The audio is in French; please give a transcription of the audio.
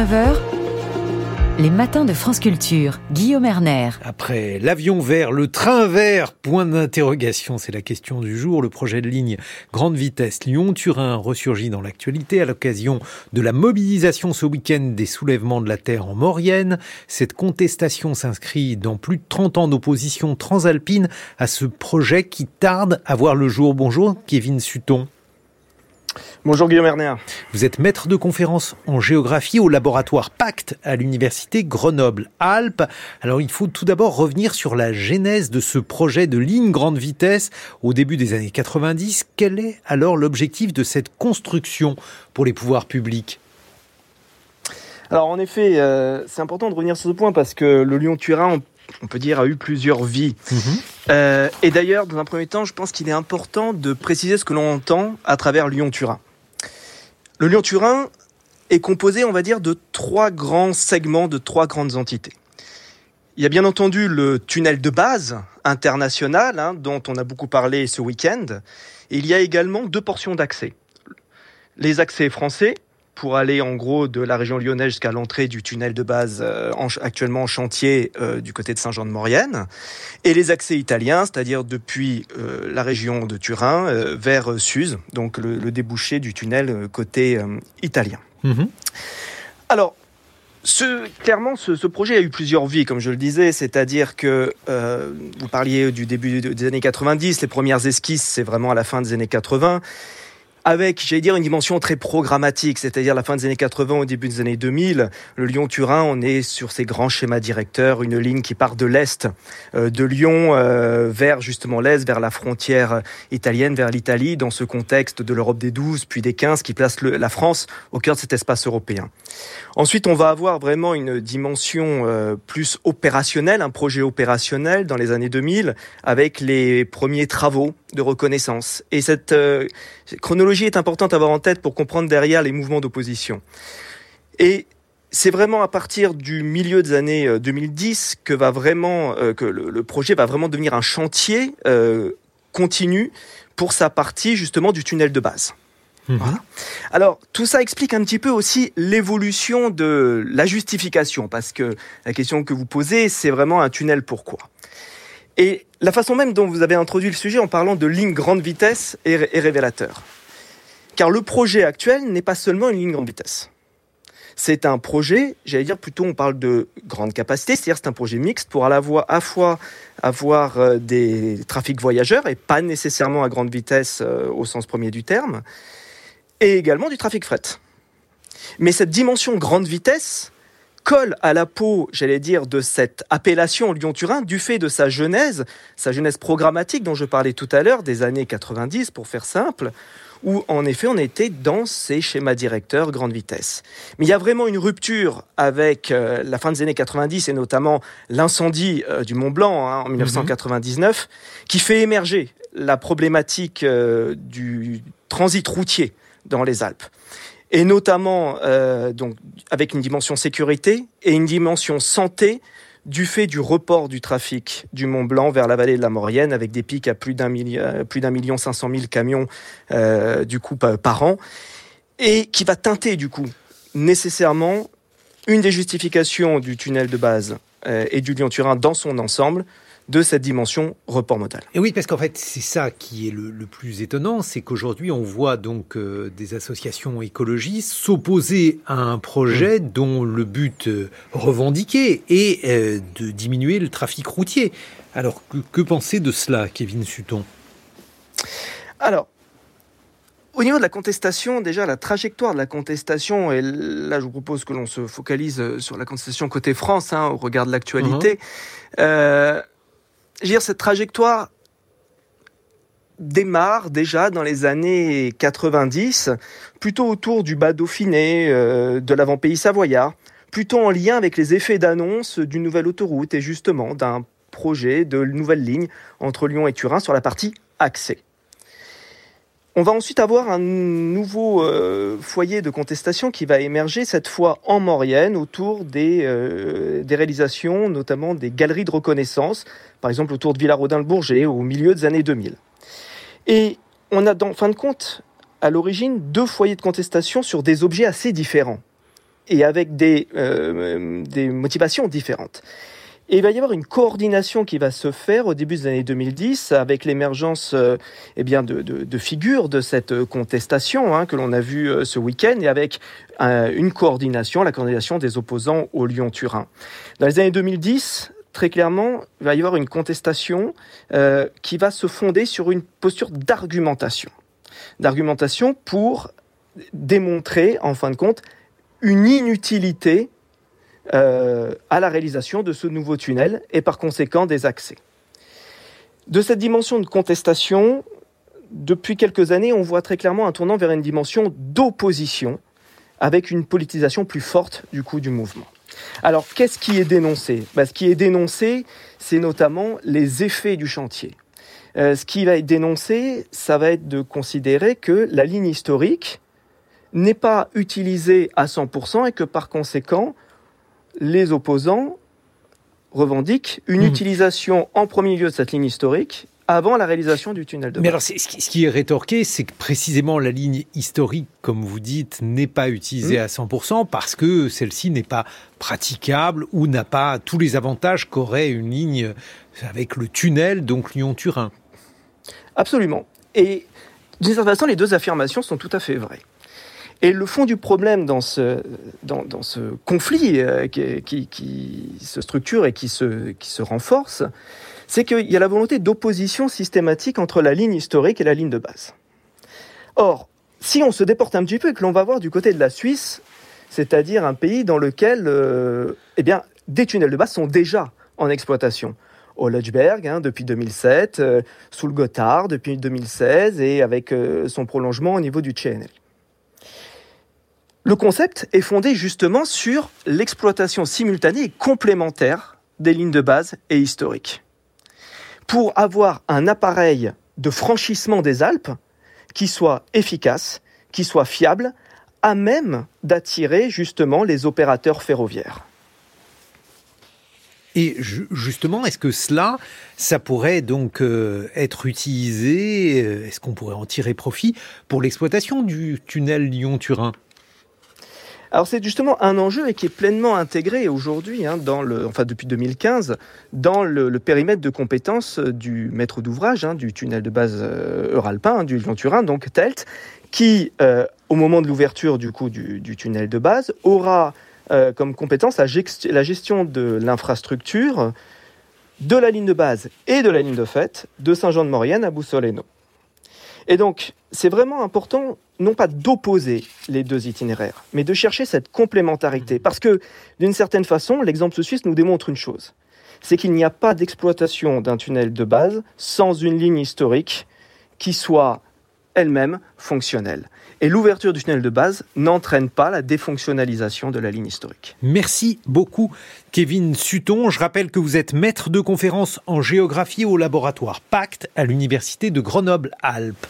9h, les matins de France Culture, Guillaume Erner. Après l'avion vert, le train vert, point d'interrogation, c'est la question du jour. Le projet de ligne grande vitesse Lyon-Turin ressurgit dans l'actualité à l'occasion de la mobilisation ce week-end des soulèvements de la Terre en Maurienne. Cette contestation s'inscrit dans plus de 30 ans d'opposition transalpine à ce projet qui tarde à voir le jour. Bonjour, Kevin Sutton. Bonjour Guillaume Erner. Vous êtes maître de conférence en géographie au laboratoire Pacte à l'université Grenoble-Alpes. Alors il faut tout d'abord revenir sur la genèse de ce projet de ligne grande vitesse au début des années 90. Quel est alors l'objectif de cette construction pour les pouvoirs publics? Alors en effet, euh, c'est important de revenir sur ce point parce que le Lyon-Turin, on peut dire, a eu plusieurs vies. Mhm. Euh, et d'ailleurs, dans un premier temps, je pense qu'il est important de préciser ce que l'on entend à travers Lyon-Turin. Le Lyon-Turin est composé, on va dire, de trois grands segments, de trois grandes entités. Il y a bien entendu le tunnel de base international, hein, dont on a beaucoup parlé ce week-end. il y a également deux portions d'accès. Les accès français, pour aller en gros de la région lyonnaise jusqu'à l'entrée du tunnel de base euh, actuellement en chantier euh, du côté de Saint-Jean-de-Maurienne, et les accès italiens, c'est-à-dire depuis euh, la région de Turin vers Suse, donc le, débouché du tunnel côté italien. Mhm. Alors, ce, clairement, ce, ce, projet a eu plusieurs vies, comme je le disais, c'est-à-dire que vous parliez du début des années 90, les premières esquisses, c'est vraiment à la fin des années 80 avec, j'allais dire, une dimension très programmatique, c'est-à-dire la fin des années 80 au début des années 2000. Le Lyon-Turin, on est sur ces grands schémas directeurs, une ligne qui part de l'Est, euh, de Lyon euh, vers justement l'Est, vers la frontière italienne, vers l'Italie, dans ce contexte de l'Europe des 12, puis des 15, qui place la France au cœur de cet espace européen. Ensuite, on va avoir vraiment une dimension euh, plus opérationnelle, un projet opérationnel dans les années 2000, avec les premiers travaux de reconnaissance. Et cette chronologie est importante à avoir en tête pour comprendre derrière les mouvements d'opposition. Et c'est vraiment à partir du milieu des années 2010 euh, que va vraiment euh, que le, projet va vraiment devenir un chantier euh, continu pour sa partie justement du tunnel de base. Mhm. Alors tout ça explique un petit peu aussi l'évolution de la justification parce que la question que vous posez c'est vraiment un tunnel pourquoi. Et la façon même dont vous avez introduit le sujet en parlant de ligne grande vitesse est, est révélateur. Car le projet actuel n'est pas seulement une ligne grande vitesse. C'est un projet, j'allais dire plutôt, on parle de grande capacité, c'est-à-dire c'est un projet mixte pour à la fois, avoir euh, des trafics voyageurs et pas nécessairement à grande vitesse euh, au sens premier du terme, et également du trafic fret. Mais cette dimension grande vitesse colle à la peau, j'allais dire, de cette appellation Lyon-Turin du fait de sa genèse, sa genèse programmatique dont je parlais tout à l'heure, des années 90 pour faire simple, où en effet on était dans ces schémas directeurs grande vitesse. Mais il y a vraiment une rupture avec euh, la fin des années 90 et notamment l'incendie euh, du Mont Blanc hein, en 1999 mhm. qui fait émerger la problématique euh, du transit routier dans les Alpes et notamment donc avec une dimension sécurité et une dimension santé du fait du report du trafic du Mont Blanc vers la vallée de la Maurienne, avec des pics à plus d'un million, euh, million cinq cent mille camions euh, du coup par an, et qui va teinter du coup nécessairement une des justifications du tunnel de base euh, et du Lyon-Turin dans son ensemble, de cette dimension report modal. Et oui, parce qu'en fait, c'est ça qui est le, plus étonnant, c'est qu'aujourd'hui, on voit donc euh, des associations écologistes s'opposer à un projet mm. dont le but euh, revendiqué est euh, de diminuer le trafic routier. Alors, que, que penser de cela, Kevin Sutton? Alors, au niveau de la contestation, déjà la trajectoire de la contestation, et là je vous propose que l'on se focalise sur la contestation côté France, hein, au regard de l'actualité. Cette trajectoire démarre déjà dans les années 90, plutôt autour du bas Dauphiné, euh, de l'avant-pays savoyard, plutôt en lien avec les effets d'annonce d'une nouvelle autoroute et justement d'un projet de nouvelle ligne entre Lyon et Turin sur la partie accès. On va ensuite avoir un nouveau euh, foyer de contestation qui va émerger, cette fois en Maurienne, autour des, euh, réalisations, notamment des galeries de reconnaissance, par exemple autour de Villarodin-le-Bourget, au milieu des années 2000. Et on a, en fin de compte, à l'origine, deux foyers de contestation sur des objets assez différents. et avec des, des motivations différentes. Et il va y avoir une coordination qui va se faire au début des années 2010 avec l'émergence euh, eh de, de, de, figures de cette contestation hein, que l'on a vu euh, ce week-end et avec euh, une coordination, la coordination des opposants au Lyon-Turin. Dans les années 2010, très clairement, il va y avoir une contestation qui va se fonder sur une posture d'argumentation. D'argumentation pour démontrer, en fin de compte, une inutilité euh, à la réalisation de ce nouveau tunnel et par conséquent des accès. De cette dimension de contestation, depuis quelques années, on voit très clairement un tournant vers une dimension d'opposition avec une politisation plus forte du coup du mouvement. Alors, qu'est-ce qui est dénoncé? Ben, Ce qui est dénoncé, c'est notamment les effets du chantier. Euh, ce qui va être dénoncé, ça va être de considérer que la ligne historique n'est pas utilisée à 100% et que par conséquent, les opposants revendiquent une mmh. utilisation en premier lieu de cette ligne historique avant la réalisation du tunnel de Mais alors, ce qui est rétorqué, c'est que précisément la ligne historique, comme vous dites, n'est pas utilisée mmh. à 100% parce que celle-ci n'est pas praticable ou n'a pas tous les avantages qu'aurait une ligne avec le tunnel, donc Lyon-Turin. Absolument. Et d'une certaine façon, les deux affirmations sont tout à fait vraies. Et le fond du problème dans ce, conflit euh, qui, se structure et qui se, renforce, c'est qu'il y a la volonté d'opposition systématique entre la ligne historique et la ligne de base. Or, si on se déporte un petit peu et que l'on va voir du côté de la Suisse, c'est-à-dire un pays dans lequel euh, eh bien, des tunnels de base sont déjà en exploitation. Au Lutschberg, hein, depuis 2007, euh, sous le Gotthard depuis 2016 et avec son prolongement au niveau du CNL. Le concept est fondé justement sur l'exploitation simultanée et complémentaire des lignes de base et historiques. Pour avoir un appareil de franchissement des Alpes qui soit efficace, qui soit fiable, à même d'attirer justement les opérateurs ferroviaires. Et justement, est-ce que cela, ça pourrait donc euh, être utilisé, euh, est-ce qu'on pourrait en tirer profit pour l'exploitation du tunnel Lyon-Turin? Alors c'est justement un enjeu et qui est pleinement intégré aujourd'hui, hein, enfin depuis 2015, dans le, périmètre de compétences du maître d'ouvrage hein, du tunnel de base euh, euralpin, hein, du Lyon-Turin, donc TELT, qui, euh, au moment de l'ouverture du tunnel de base, aura euh, comme compétence la, la gestion de l'infrastructure de la ligne de base et de la ligne de fête de Saint-Jean-de-Maurienne à Boussoleno. Et donc, c'est vraiment important, non pas d'opposer les deux itinéraires, mais de chercher cette complémentarité. Parce que, d'une certaine façon, l'exemple suisse nous démontre une chose. C'est qu'il n'y a pas d'exploitation d'un tunnel de base sans une ligne historique qui soit elle-même fonctionnelle. Et l'ouverture du tunnel de base n'entraîne pas la défonctionnalisation de la ligne historique. Merci beaucoup, Kevin Sutton. Je rappelle que vous êtes maître de conférence en géographie au laboratoire Pacte à l'Université de Grenoble-Alpes.